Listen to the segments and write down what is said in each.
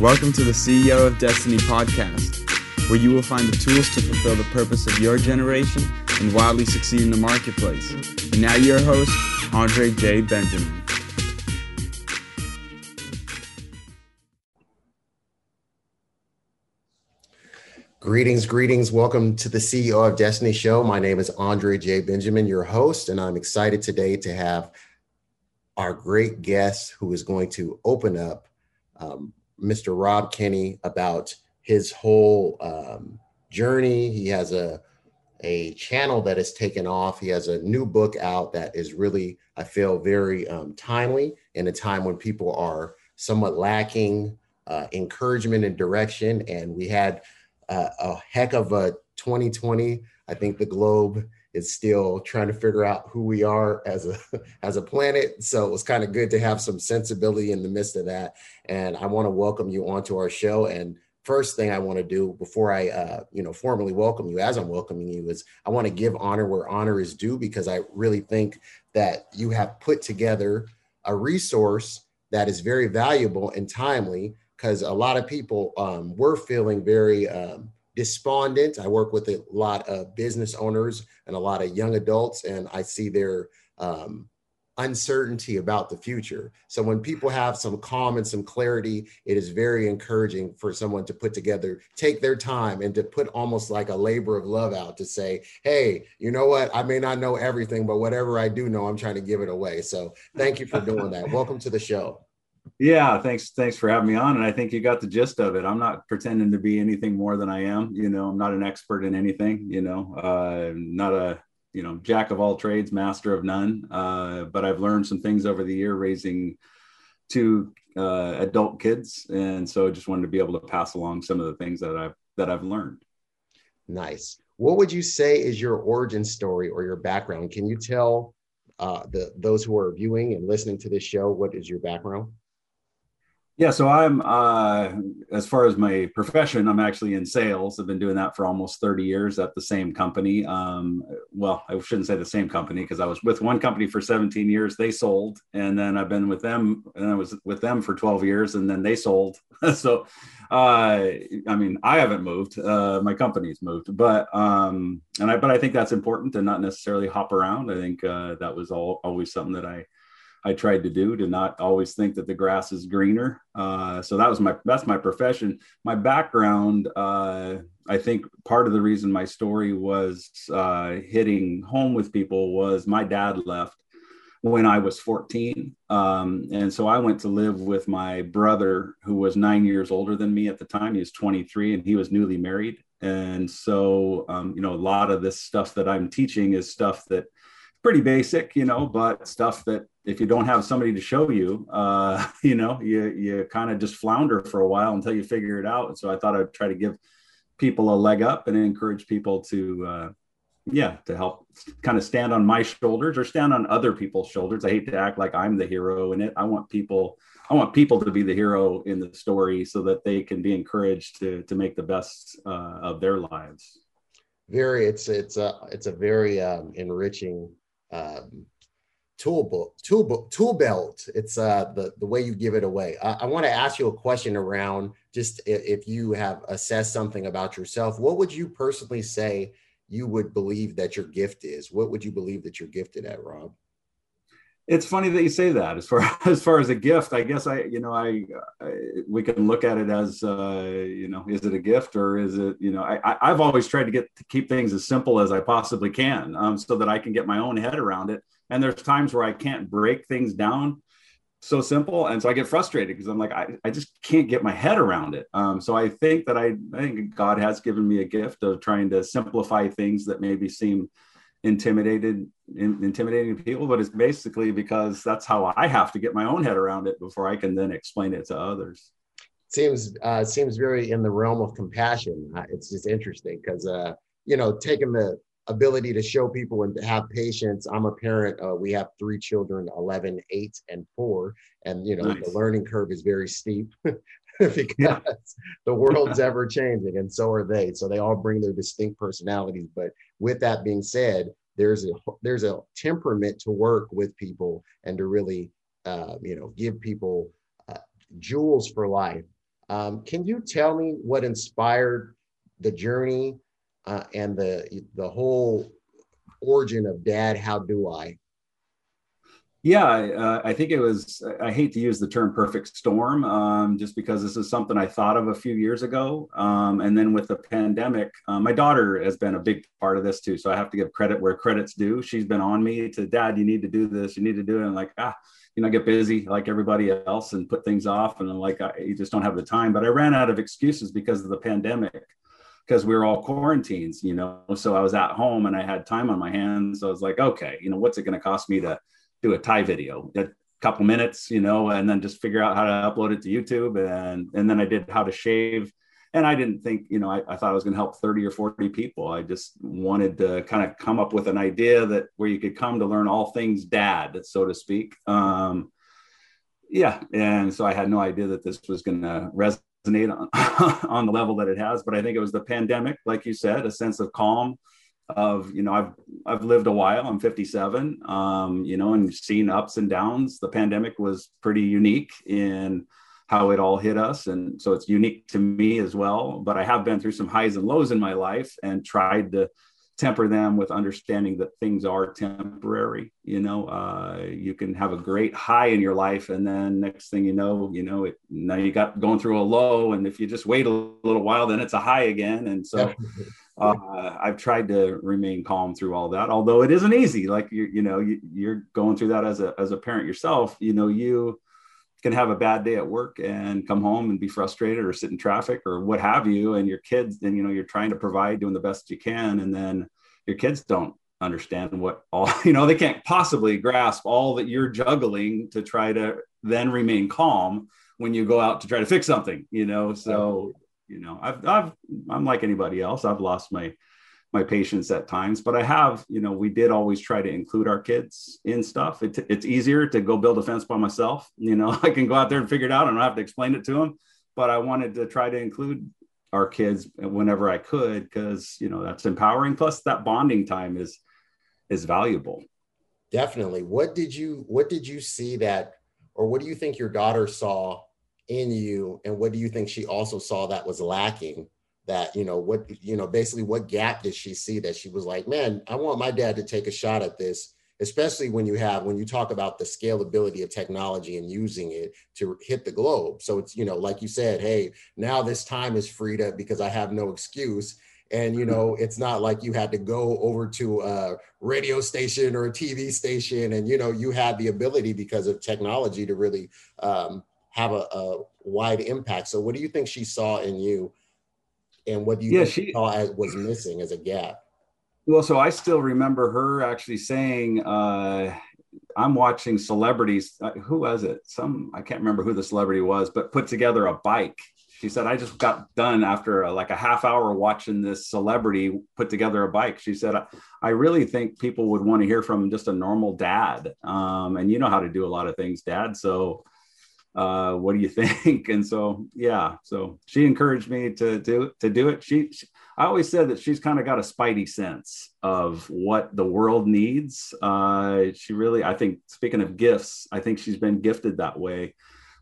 Welcome to the CEO of Destiny podcast, where you will find the tools to fulfill the purpose of your generation and wildly succeed in the marketplace. And now, your host, Andre J. Benjamin. Greetings, greetings. Welcome to the CEO of Destiny show. My name is Andre J. Benjamin, your host, and I'm excited today to have our great guest who is going to open up um, Mr. Rob Kenney about his whole um, journey. He has a a channel that has taken off. He has a new book out that is really, I feel, very um, timely in a time when people are somewhat lacking uh, encouragement and direction. And we had uh, a heck of a 2020. I think the globe is still trying to figure out who we are as a as a planet. So it was kind of good to have some sensibility in the midst of that. And I want to welcome you onto our show. And first thing I want to do before I uh, you know formally welcome you, as I'm welcoming you, is I want to give honor where honor is due because I really think that you have put together a resource that is very valuable and timely because a lot of people um, were feeling very um, despondent. I work with a lot of business owners and a lot of young adults, and I see their um, uncertainty about the future. So when people have some calm and some clarity, it is very encouraging for someone to put together, take their time and to put almost like a labor of love out to say, hey, you know what? I may not know everything, but whatever I do know, I'm trying to give it away. So thank you for doing that. Welcome to the show. Yeah, thanks. Thanks for having me on. And I think you got the gist of it. I'm not pretending to be anything more than I am. You know, I'm not an expert in anything. You know, uh, not a you know jack of all trades, master of none. Uh, but I've learned some things over the year raising two uh, adult kids, and so I just wanted to be able to pass along some of the things that I've that I've learned. Nice. What would you say is your origin story or your background? Can you tell uh, the those who are viewing and listening to this show what is your background? Yeah, so I'm uh, as far as my profession, I'm actually in sales. I've been doing that for almost 30 years at the same company. Um, well, I shouldn't say the same company because I was with one company for 17 years. They sold, and then I've been with them, and I was with them for 12 years, and then they sold. so, uh, I mean, I haven't moved. Uh, my company's moved, but um, and I but I think that's important to not necessarily hop around. I think uh, that was all, always something that I I tried to do to not always think that the grass is greener. Uh, so that was my that's my profession. My background, uh, I think part of the reason my story was uh, hitting home with people was my dad left when I was 14, um, and so I went to live with my brother who was nine years older than me at the time. He was 23 and he was newly married. And so, um, you know, a lot of this stuff that I'm teaching is stuff that pretty basic, you know, but stuff that if you don't have somebody to show you, uh, you know, you you kind of just flounder for a while until you figure it out. So I thought I'd try to give people a leg up and encourage people to, uh, yeah, to help kind of stand on my shoulders or stand on other people's shoulders. I hate to act like I'm the hero in it. I want people, I want people to be the hero in the story so that they can be encouraged to to make the best uh, of their lives. Very, it's it's a it's a very um, enriching um, tool book, tool book, tool belt. It's uh, the the way you give it away. I, I want to ask you a question around just if, if you have assessed something about yourself. What would you personally say you would believe that your gift is? What would you believe that you're gifted at, Rob? It's funny that you say that. As far as far as a gift, I guess I, you know, I, I we can look at it as, uh, you know, is it a gift or is it, you know, I, I've always tried to get to keep things as simple as I possibly can, um, so that I can get my own head around it and there's times where I can't break things down so simple. And so I get frustrated because I'm like, I, I just can't get my head around it. Um, so I think that I, I think God has given me a gift of trying to simplify things that maybe seem intimidated in, intimidating to people but it's basically because that's how i have to get my own head around it before i can then explain it to others seems uh, seems very in the realm of compassion uh, it's just interesting because uh, you know taking the ability to show people and to have patience. I'm a parent. Uh, we have three children 11, 8, and 4. And, you know, nice. the learning curve is very steep. because yeah. the world's ever changing and so are they. So they all bring their distinct personalities. But with that being said, there's a there's a temperament to work with people and to really uh, you know give people uh, jewels for life. Um, can you tell me what inspired the journey uh, and the the whole origin of Dad? How do I? Yeah, uh, I think it was. I hate to use the term "perfect storm," um, just because this is something I thought of a few years ago, um, and then with the pandemic, uh, my daughter has been a big part of this too. So I have to give credit where credit's due. She's been on me to, "Dad, you need to do this. You need to do it." And like, ah, you know, I get busy like everybody else and put things off, and I'm like, I, you just don't have the time. But I ran out of excuses because of the pandemic because we were all quarantines, you know. So I was at home and I had time on my hands. So I was like, okay, you know, what's it going to cost me to do a tie video, a couple minutes, you know, and then just figure out how to upload it to YouTube. And, and then I did how to shave. And I didn't think, you know, I, I thought I was going to help 30 or 40 people. I just wanted to kind of come up with an idea that where you could come to learn all things dad, so to speak. Um, yeah. And so I had no idea that this was going to resonate on, on the level that it has. But I think it was the pandemic, like you said, a sense of calm, of you know i've i've lived a while i'm 57 um you know and seen ups and downs. The pandemic was pretty unique in how it all hit us and so it's unique to me as well but i have been through some highs and lows in my life and tried to temper them with understanding that things are temporary you know uh, you can have a great high in your life and then next thing you know you know it now you got going through a low and if you just wait a little while then it's a high again and so uh, I've tried to remain calm through all that, although it isn't easy. Like you, you know, you, you're going through that as a as a parent yourself. You know, you can have a bad day at work and come home and be frustrated or sit in traffic or what have you, and your kids, and you know, you're trying to provide, doing the best you can, and then your kids don't understand what all you know they can't possibly grasp all that you're juggling to try to then remain calm when you go out to try to fix something you know so you know i've i've i'm like anybody else. I've lost my my patience at times but i have you know we did always try to include our kids in stuff. It, it's easier to go build a fence by myself you know i can go out there and figure it out. I don't have to explain it to them but i wanted to try to include our kids whenever i could because you know that's empowering. Plus that bonding time is is valuable. Definitely. What did you what did you see that or what do you think your daughter saw in you and what do you think she also saw that was lacking? That you know what you know basically what gap did she see that she was like man i want my dad to take a shot at this especially when you have when you talk about the scalability of technology and using it to hit the globe. So it's you know like you said hey now this time is freed up because i have no excuse. And you know it's not like you had to go over to a radio station or a tv station and you know you had the ability because of technology to really um, have a, a, wide impact. So, what do you think she saw in you, and what do you yeah, think she saw as was missing as a gap? Well, so I still remember her actually saying, uh, "I'm watching celebrities. Uh, who was it? Some I can't remember who the celebrity was, but put together a bike." She said, "I just got done after a, like a half hour watching this celebrity put together a bike." She said, "I, I really think people would want to hear from just a normal dad, um, and you know how to do a lot of things, Dad. So." Uh, what do you think? And so, yeah, so she encouraged me to do to do it. She, she I always said that she's kind of got a spidey sense of what the world needs. Uh, she really, I think, speaking of gifts, I think she's been gifted that way.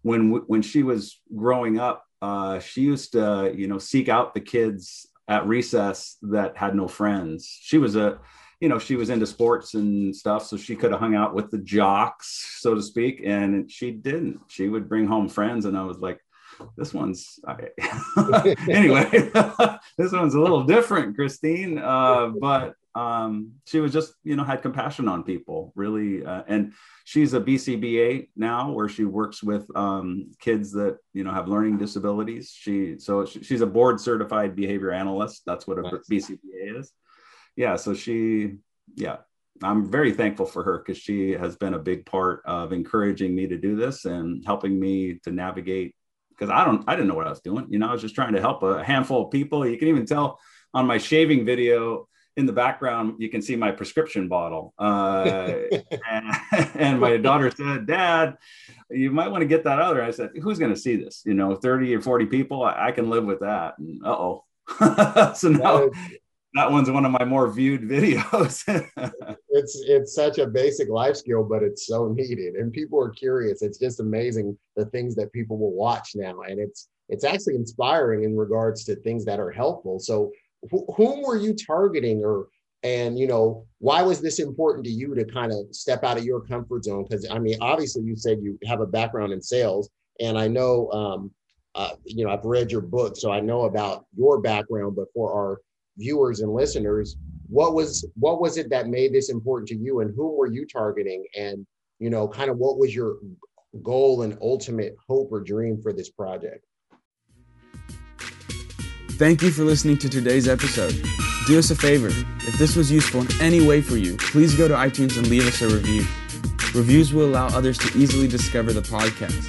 When when she was growing up, uh, she used to, you know, seek out the kids at recess that had no friends. She was a you know, she was into sports and stuff, so she could have hung out with the jocks, so to speak, and she didn't. She would bring home friends, and I was like, this one's anyway. this one's a little different, Christine, uh, but um, she was just you know had compassion on people, really, uh, and she's a BCBA now, where she works with um, kids that you know have learning disabilities. She so she's a board certified behavior analyst. That's what a nice. BCBA is yeah, so she, yeah, I'm very thankful for her because she has been a big part of encouraging me to do this and helping me to navigate. Because I don't, I didn't know what I was doing. You know, I was just trying to help a handful of people. You can even tell on my shaving video, in the background, you can see my prescription bottle. Uh, and, and, my daughter said, Dad, you might want to get that out there. I said, Who's going to see this? You know, 30 or 40 people, I, I can live with that. Uh oh. so now that one's one of my more viewed videos. it's it's such a basic life skill, but it's so needed, and people are curious. It's just amazing the things that people will watch now, and it's it's actually inspiring in regards to things that are helpful. So, wh- whom were you targeting, or and you know why was this important to you to kind of step out of your comfort zone? Because I mean, obviously, you said you have a background in sales, and I know. Um, uh, you know, I've read your book, so I know about your background. But for our viewers and listeners what was what was it that made this important to you and whom were you targeting and you know kind of what was your goal and ultimate hope or dream for this project thank you for listening to today's episode do us a favor if this was useful in any way for you please go to itunes and leave us a review reviews will allow others to easily discover the podcast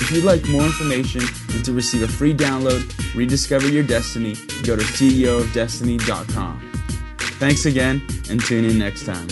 if you'd like more information and to receive a free download, rediscover your destiny, go to CEOofDestiny.com. Thanks again and tune in next time.